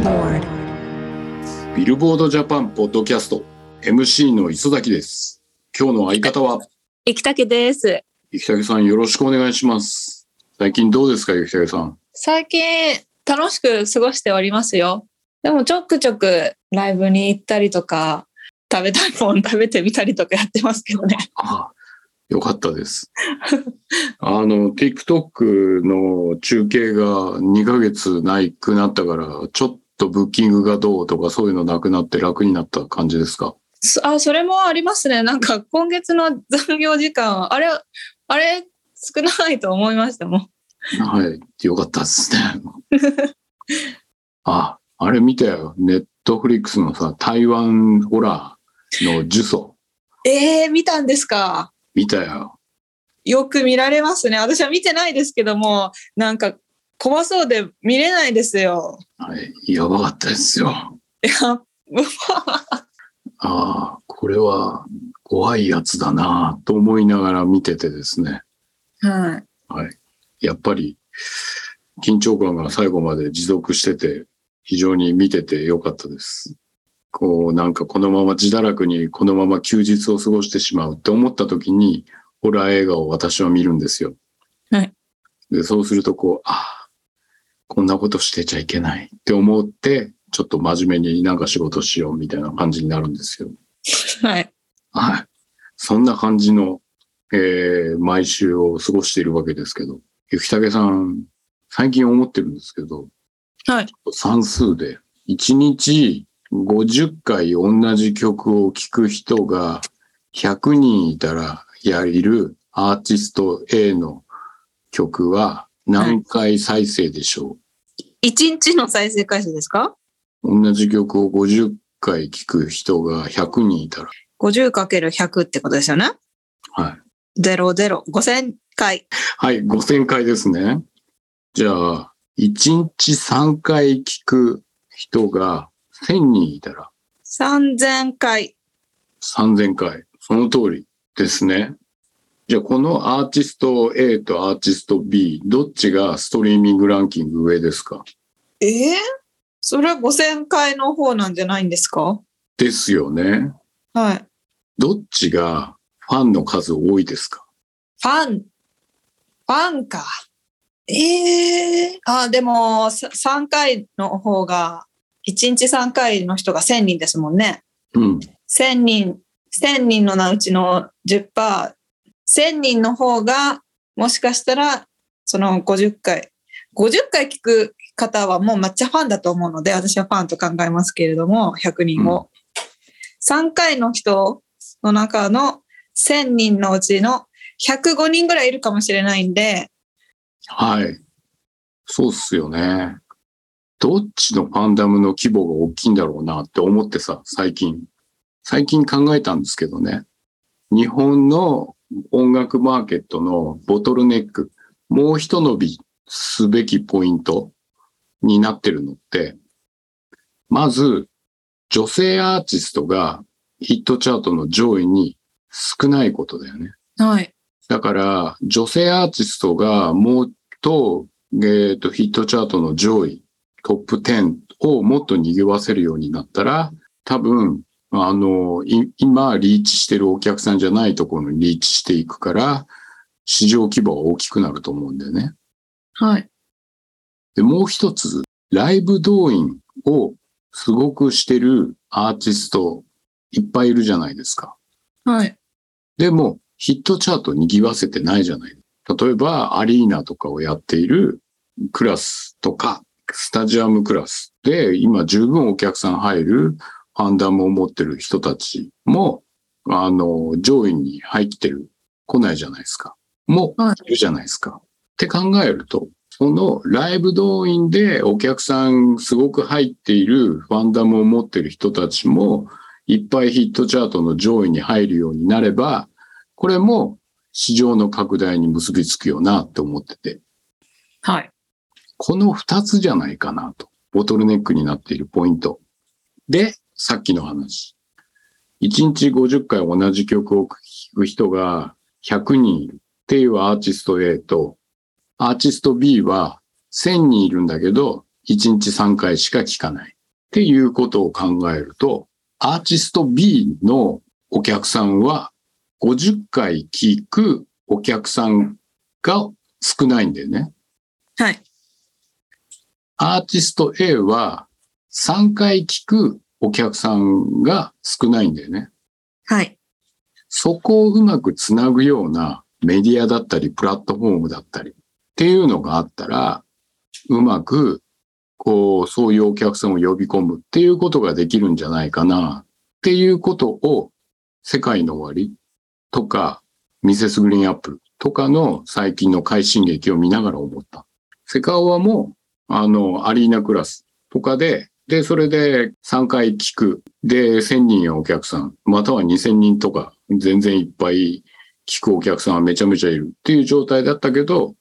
Billboard ビルボードジャパンポッドキャスト MC の磯崎です。今日の相方は生竹です。生竹さんよろしくお願いします。最近どうですか生竹さん？最近楽しく過ごしておりますよ。でもちょくちょくライブに行ったりとか、食べたいもの食べてみたりとかやってますけどね。あよかったです。あの TikTok の中継が2ヶ月ないくなったからちょっとブッキングがどうとかそういうのなくなって楽になった感じですか？そあ、それもありますね。なんか今月の残業時間、あれ、あれ少ないと思いましたもん。はい、よかったですね。あ、あれ見たよ。ネットフリックスのさ、台湾ホラーの呪詛。えー、見たんですか？見たよ。よく見られますね。私は見てないですけども、なんか怖そうで見れないですよ。はい、やばかったですよ。いや、ああ、これは怖いやつだなと思いながら見ててですね。はい。はい。やっぱり緊張感が最後まで持続してて、非常に見ててよかったです。こう、なんかこのまま自堕落にこのまま休日を過ごしてしまうって思った時に、ホラー映画を私は見るんですよ。はい。で、そうするとこう、ああ、こんなことしてちゃいけないって思って、ちょっと真面目になんか仕事しようみたいな感じになるんですよ。はい。はい。そんな感じの、えー毎週を過ごしているわけですけど、雪武さん、最近思ってるんですけど、はい。算数で、1日50回同じ曲を聴く人が100人いたらやれるアーティスト A の曲は何回再生でしょ一日の再生回数ですか？う、同じ曲を50回聴く人が100人いたら。?50×100 ってことですよね？はい。00、5000回。はい、5000回ですね。じゃあ、1日3回聞く人が1000人いたら3000回。3000回。その通りですね。じゃあ、このアーティスト A とアーティスト B、どっちがストリーミングランキング上ですか？ええそれは5000回の方なんじゃないんですか？ですよね。はい。どっちがファンの数多いですか？ファン。ファンか。ええあ、でも、さ3回の方が、1日3回の人が1000人ですもんね。うん。1000人、1000人のうちの10%、1000人の方が、もしかしたら、その50回、50回聞く方はもう抹茶ファンだと思うので、私はファンと考えますけれども、100人を。3回の人の中の1000人のうちの105人ぐらいいるかもしれないんで、はい。そうっすよね。どっちのファンダムの規模が大きいんだろうなって思ってさ、最近。最近考えたんですけどね。日本の音楽マーケットのボトルネック、もう一伸びすべきポイントになってるのって、まず、女性アーティストがヒットチャートの上位に少ないことだよね。はい。だから、女性アーティストがもっと、えっ、と、ヒットチャートの上位、トップ10をもっと賑わせるようになったら、多分、あの、い今、リーチしてるお客さんじゃないところにリーチしていくから、市場規模が大きくなると思うんだよね。はい。で、もう一つ、ライブ動員をすごくしてるアーティストいっぱいいるじゃないですか。はい。でも、ヒットチャート賑わせてないじゃない。例えば、アリーナとかをやっているクラスとか、スタジアムクラスで、今十分お客さん入るファンダムを持ってる人たちも、あの、上位に入ってる、来ないじゃないですか。もはいいるじゃないですか。って考えると、そのライブ動員でお客さんすごく入っているファンダムを持ってる人たちも、いっぱいヒットチャートの上位に入るようになれば、これも市場の拡大に結びつくよなって思ってて、はい。この二つじゃないかなと。ボトルネックになっているポイント。で、さっきの話。1日50回同じ曲を聴く人が100人いるっていうアーティスト A と、アーティスト B は1000人いるんだけど、1日3回しか聞かない。っていうことを考えると、アーティスト B のお客さんは50回聞くお客さんが少ないんだよね。はい。アーティスト A は3回聞くお客さんが少ないんだよね。はい。そこをうまくつなぐようなメディアだったり、プラットフォームだったりっていうのがあったら、うまく、こう、そういうお客さんを呼び込むっていうことができるんじゃないかなっていうことを、世界の終わりとか、ミセスグリーンアップルとかの最近の快進撃を見ながら思った。セカオワも、あの、アリーナクラスとかで、で、それで3回聞く。で、1000人やお客さん、または2000人とか、全然いっぱい聞くお客さんはめちゃめちゃいるっていう状態だったけど、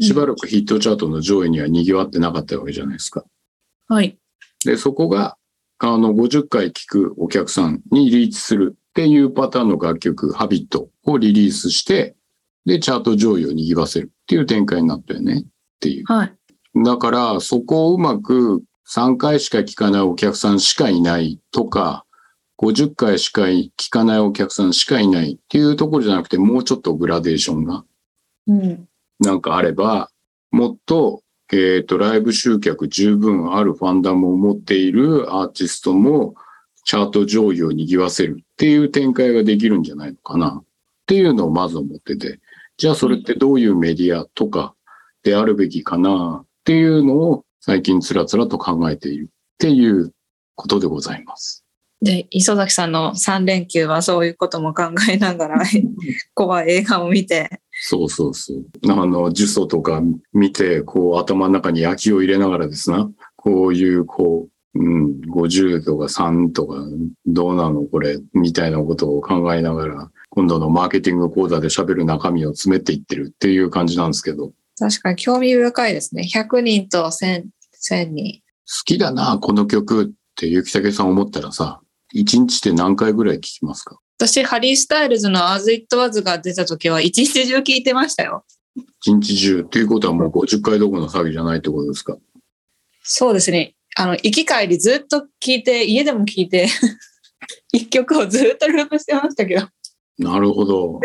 しばらくヒットチャートの上位には賑わってなかったわけじゃないですか。はい。で、そこが、あの、50回聞くお客さんにリーチするっていうパターンの楽曲、ハビットをリリースして、で、チャート上位を賑わせるっていう展開になったよねっていう。はい。だから、そこをうまく3回しか聞かないお客さんしかいないとか、50回しか聞かないお客さんしかいないっていうところじゃなくて、もうちょっとグラデーションがうん。なんかあれば、もっと、えっ、と、ライブ集客十分あるファンダムを持っているアーティストも、チャート上位を賑わせるっていう展開ができるんじゃないのかなっていうのをまず思ってて、じゃあそれってどういうメディアとかであるべきかなっていうのを最近つらつらと考えているっていうことでございます。で、磯崎さんの3連休はそういうことも考えながら、怖い映画を見て、そうそうそう。あの、呪詛とか見て、こう頭の中に焼きを入れながらですな、こういう、こう、うん、50とか3とか、どうなの？これ、みたいなことを考えながら、今度のマーケティング講座で喋る中身を詰めていってるっていう感じなんですけど、好確かに興味深いですね。100人と1000、1000人。きだな、この曲って雪武さん思ったらさ、1日で何回ぐらい聴きますか？私、ハリー・スタイルズの As It Was が出た時は一日中聞いてましたよ。一日中っていうことはもう50回どころの詐欺じゃないってことですか？そうですね。あの、行き帰りずっと聞いて、家でも聞いて、一曲をずっとループしてましたけど。なるほど。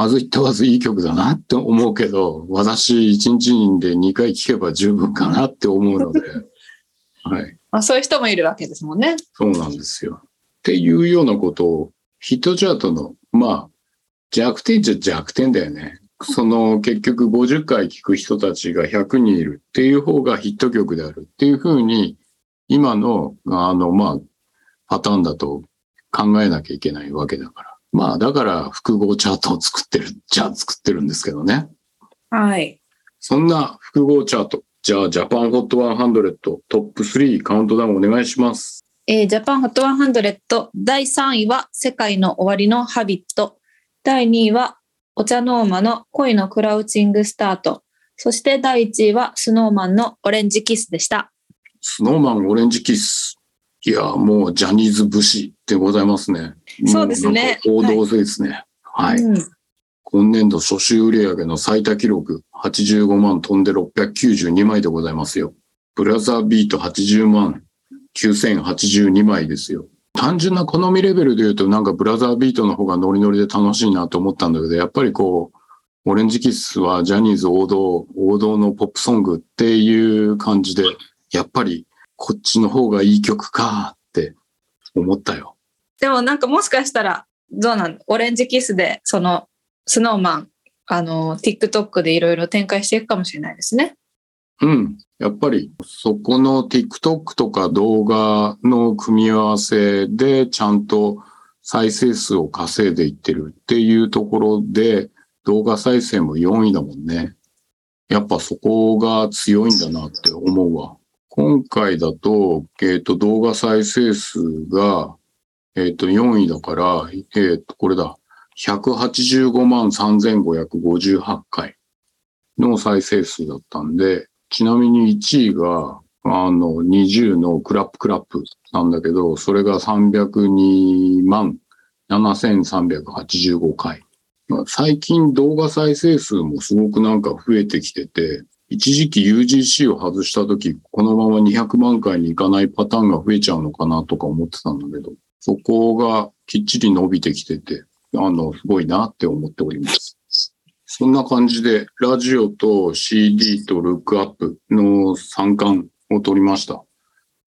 あずいってわずいい曲だなって思うけど、私一日で2回聴けば十分かなって思うので、はい。まあ、そういう人もいるわけですもんね。そうなんですよ。っていうようなことを、ヒットチャートの、まあ、弱点じゃ弱点だよね。その結局50回聴く人たちが100人いるっていう方がヒット曲であるっていうふうに、今の、あの、まあ、パターンだと考えなきゃいけないわけだから。まあ、だから複合チャートを作ってる、じゃあ作ってるんですけどね。はい。そんな複合チャート。じゃあ、 JAPAN HOT 100トップ3カウントダウンお願いします。えージャパン HOT 100第3位は SEKAI NO OWARI の Habit。第2位は OCHA NORMA の恋のクラウチングスタート。そして第1位は Snow Man のオレンジキスでした。 Snow Man オレンジ kiss。いや、もうジャニーズ節でございますね。そうですねもうなんか王道ですね。はい。うん今年度初週売上の最多記録、85万飛んで692枚でございますよ。ブラザービート80万9082枚ですよ。単純な好みレベルで言うとなんかブラザービートの方がノリノリで楽しいなと思ったんだけど、やっぱりこう、オレンジキッスはジャニーズ王道、王道のポップソングっていう感じで、やっぱりこっちの方がいい曲かって思ったよ。でもなんかもしかしたら、どうなん？オレンジキスで、その、スノーマン、あの、TikTok でいろいろ展開していくかもしれないですね。うん。やっぱり、そこの TikTok とか動画の組み合わせでちゃんと再生数を稼いでいってるっていうところで、動画再生も4位だもんね。やっぱそこが強いんだなって思うわ。今回だと、えっ、と、動画再生数が、えっ、と、4位だから、えっ、と、これだ。185万3558回の再生数だったんで、ちなみに1位が、あの、20のクラップクラップなんだけど、それが302万7385回。最近動画再生数もすごくなんか増えてきてて、一時期 UGC を外した時、このまま200万回に行かないパターンが増えちゃうのかなとか思ってたんだけど、そこがきっちり伸びてきてて、あの、すごいなって思っております。そんな感じで、ラジオと CD とルックアップの3冠を取りました。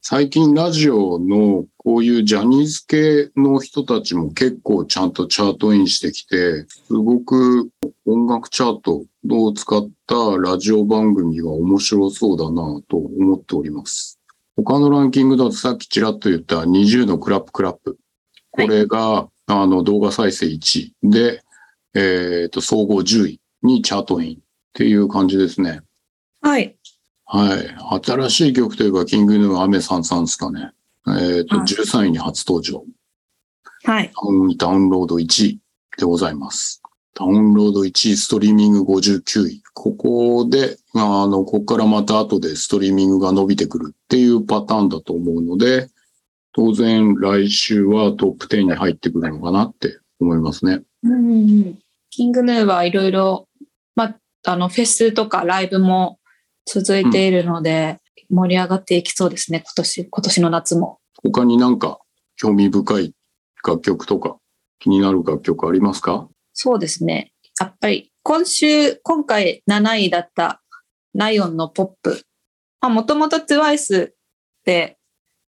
最近ラジオのこういうジャニーズ系の人たちも結構ちゃんとチャートインしてきて、すごく音楽チャートを使ったラジオ番組が面白そうだなと思っております。他のランキングだとさっきちらっと言った20のクラップクラップ。これが、あの動画再生1位で、えっ、と、総合10位にチャートインっていう感じですね。はい。はい。新しい曲といえば、キングヌーアメさんさんですかね。えっ、と、はい13位に初登場。はい。ダウンロード1位でございます。ダウンロード1位、ストリーミング59位。ここで、まあ、あの、ここからまた後でストリーミングが伸びてくるっていうパターンだと思うので、当然来週はトップ10に入ってくるのかなって思いますね。うん。キングヌーはいろいろ、まあ、あの、フェスとかライブも続いているので、盛り上がっていきそうですね、今年、今年の夏も。他になんか興味深い楽曲とか気になる楽曲ありますか？そうですね。やっぱり、今週、今回7位だったナヨンのポップ。まあ、もともと TWICE で、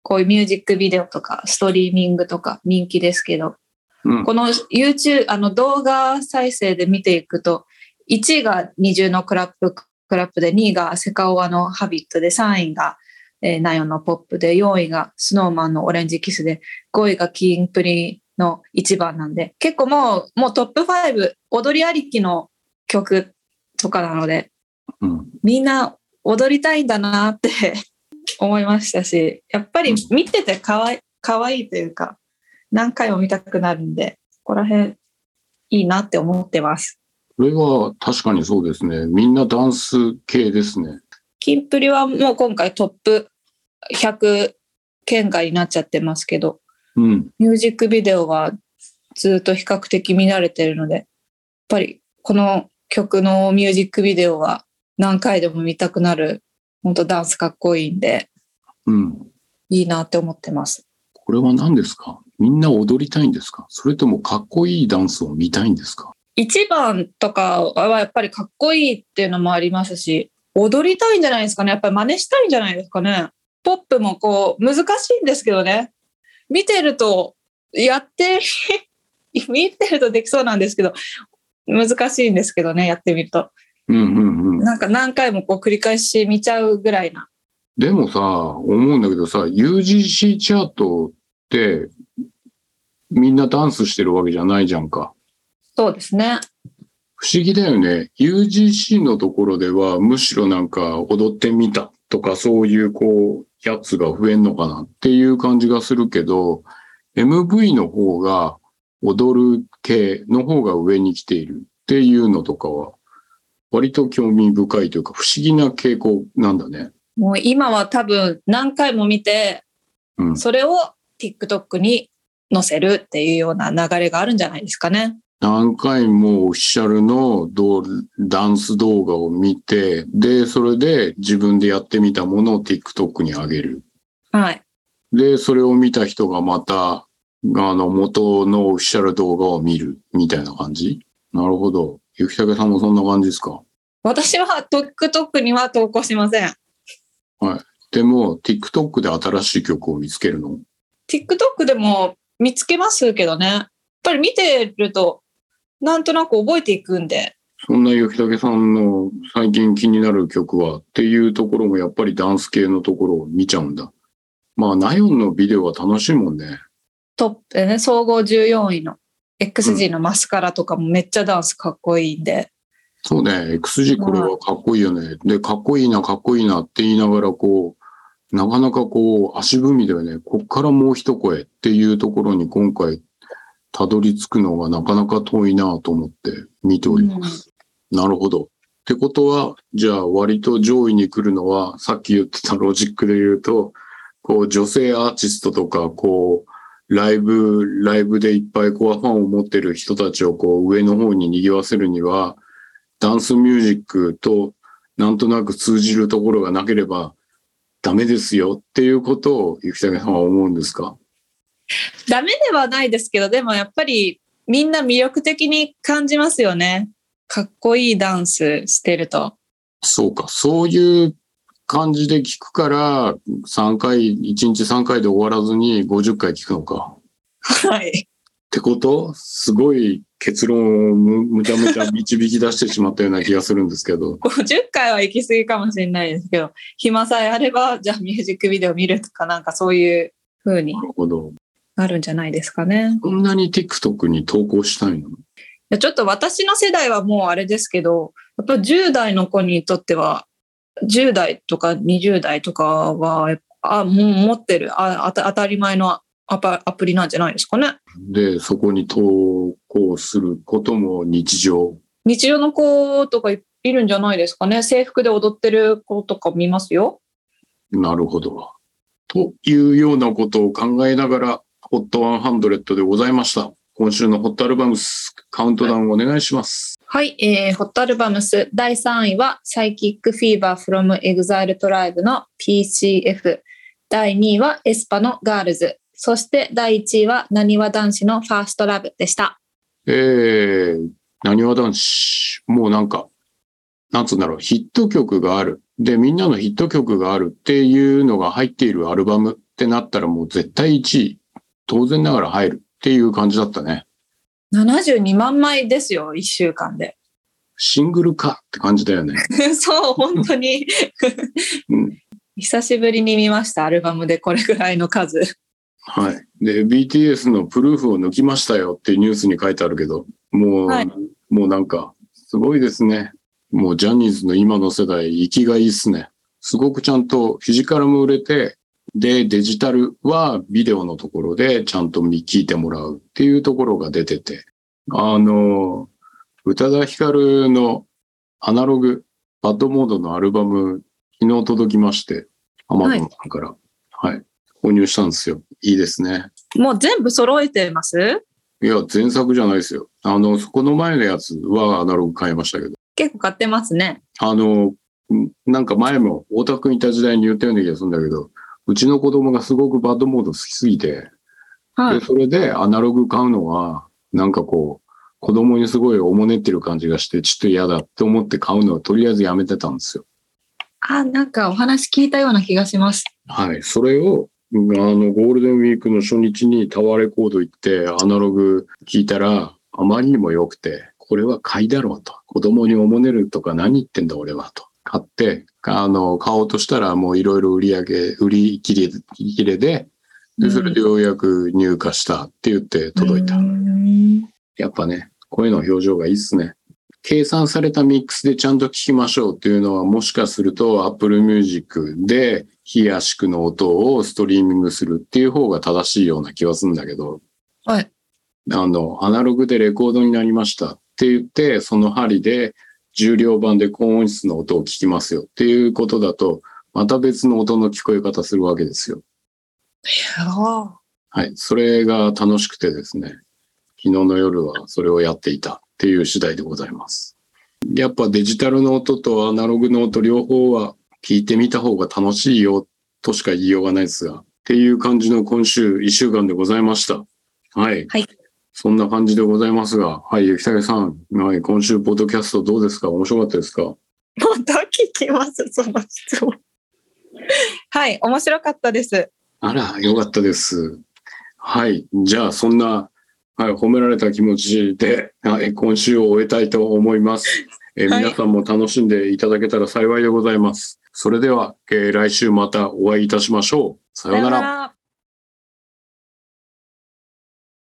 こういうミュージックビデオとか、ストリーミングとか人気ですけど、うん。この YouTube、あの動画再生で見ていくと、1位が二重のクラップ、クラップで、2位がセカオワのハビットで、3位が、えーナヨンのポップで、4位がスノーマンのオレンジキスで、5位がキンプリの1番なんで、結構もう、もうトップ5、踊りありきの曲とかなので、うん。みんな踊りたいんだなって 思いましたし、やっぱり見ててかわいかわいいというか、何回も見たくなるんで、ここら辺いいなって思ってます。これは確かにそうですね。みんなダンス系ですね。キンプリはもう今回トップ100圏外になっちゃってますけど、うん。ミュージックビデオはずっと比較的見慣れてるので、やっぱりこの曲のミュージックビデオは何回でも見たくなる、本当ダンスかっこいいんで、うん。いいなって思ってます。これは何ですか？みんな踊りたいんですか？それともかっこいいダンスを見たいんですか？一番とかはやっぱりかっこいいっていうのもありますし、踊りたいんじゃないですかね。やっぱり真似したいんじゃないですかね。ポップもこう難しいんですけどね。見てると、やって、見てるとできそうなんですけど、難しいんですけどね、やってみると。うんうんうん。なんか何回もこう繰り返し見ちゃうぐらいな。でもさ、思うんだけどさ、UGC チャートってみんなダンスしてるわけじゃないじゃんか。そうですね。不思議だよね。UGC のところではむしろなんか踊ってみたとかそういうこうやつが増えんのかなっていう感じがするけど、MV の方が踊る系の方が上に来ているっていうのとかは割と興味深いというか不思議な傾向なんだね。もう今は多分何回も見て、うん。それを TikTok に載せるっていうような流れがあるんじゃないですかね。何回もオフィシャルの動ダンス動画を見て、で、それで自分でやってみたものを TikTok に上げる。はい。で、それを見た人がまた、あの、元のオフィシャル動画を見るみたいな感じ？なるほど。ゆきたけさんもそんな感じですか？私は TikTok には投稿しません。でも、TikTok で新しい曲を見つけるの？TikTok でも見つけますけどね。やっぱり見てると、なんとなく覚えていくんで。そんなゆきたけさんの最近気になる曲はっていうところもやっぱりダンス系のところを見ちゃうんだ。まあ、ナヨンのビデオは楽しいもんね。トップでね、総合14位の XG のマスカラとかもめっちゃダンスかっこいいんで。そうね、XG これはかっこいいよね。で、かっこいいな、かっこいいなって言いながら、こう、なかなかこう、足踏みだよね。こっからもう一声っていうところに今回、たどり着くのがなかなか遠いなと思って見ております。なるほど。ってことは、じゃあ割と上位に来るのは、さっき言ってたロジックで言うと、こう、女性アーティストとか、こう、ライブ、ライブでいっぱいコアファンを持ってる人たちをこう、上の方に賑わせるには、ダンスミュージックとなんとなく通じるところがなければダメですよっていうことを、ゆきたけさんは思うんですか？ダメではないですけど、でもやっぱりみんな魅力的に感じますよね。かっこいいダンスしてると。そうか、そういう感じで聞くから、3回、1日3回で終わらずに50回聞くのか。はい。ってこと？すごい結論をむむちゃむちゃ導き出してしまったような気がするんですけど。50回は行き過ぎかもしれないですけど、暇さえあれば、じゃあミュージックビデオ見るとか、なんかそういう風になるほど。なるんじゃないですかね。こんなに TikTok に投稿したいの？いやちょっと私の世代はもうあれですけど、やっぱ10代の子にとっては、10代とか20代とかは、あ、もう持ってる、ああた当たり前のアプリなんじゃないですかね。で、そこに投稿することも日常？日常の子とかいいるんじゃないですかね。制服で踊ってる子とか見ますよ。なるほど。というようなことを考えながら、HOT100 でございました。今週のホットアルバムスカウントダウンお願いします。はい、えー、ホットアルバムス第3位はサイキックフィーバー from EXILE TRIBE の PCF。第2位はエスパのガールズ。そして第1位はなにわ男子のファーストラブでした。えー、なにわ男子、もうなんか、なんつうんだろう、ヒット曲がある。で、みんなのヒット曲があるっていうのが入っているアルバムってなったらもう絶対1位、当然ながら入るっていう感じだったね。72万枚ですよ、1週間で。シングルかって感じだよね。そう、本当に。うん久しぶりに見ました、アルバムでこれぐらいの数。はい。で、BTS のプルーフを抜きましたよってニュースに書いてあるけど、もう、はいもうなんか、すごいですね。もうジャニーズの今の世代、生きがいいっすね。すごくちゃんとフィジカルも売れて、で、デジタルはビデオのところでちゃんと見聞いてもらうっていうところが出てて、あの、宇多田ヒカルのアナログ、バッドモードのアルバム、昨日届きまして、アマゾンさんから、はい、購入したんですよ。いいですね。もう全部揃えてます？いや、前作じゃないですよ。あの、そこの前のやつはアナログ買いましたけど。結構買ってますね。あの、んなんか前も大田くんいた時代に言ったような気がするんだけど、うちの子供がすごくバッドモード好きすぎて、はいで、。それでアナログ買うのは、なんかこう、子供にすごいおもねってる感じがして、ちょっと嫌だって思って買うのをとりあえずやめてたんですよ。あ、なんかお話聞いたような気がします。はい。それを、あの、ゴールデンウィークの初日にタワーレコード行って、アナログ聞いたら、あまりにも良くて、これは買いだろうと。子供におもねるとか何言ってんだ俺はと。買って、あの、買おうとしたらもういろいろ売り上げ、売り切れ、切れで、で、それでようやく入荷したって言って届いた。やっぱね、声の表情がいいっすね。計算されたミックスでちゃんと聞きましょうっていうのはもしかすると Apple Music でヒヤシクの音をストリーミングするっていう方が正しいような気はするんだけど、はい。あの、アナログでレコードになりましたって言って、その針で重量版で高音質の音を聞きますよっていうことだと、また別の音の聞こえ方するわけですよ。あはい。それが楽しくてですね、昨日の夜はそれをやっていたっていう次第でございます。やっぱデジタルの音とアナログの音両方は聞いてみた方が楽しいよとしか言いようがないですが、っていう感じの今週1週間でございました。はい。はいそんな感じでございますが、はい、ゆきたけさん、はい、今週ポッドキャストどうですか？面白かったですか？また聞きます、その質問。はい、面白かったです。あら、よかったです。はい。じゃあ、そんな、はい、褒められた気持ちで、はい、今週を終えたいと思います。え皆さんも楽しんでいただけたら幸いでございます。それでは、えー来週またお会いいたしましょう。さようなら。ら。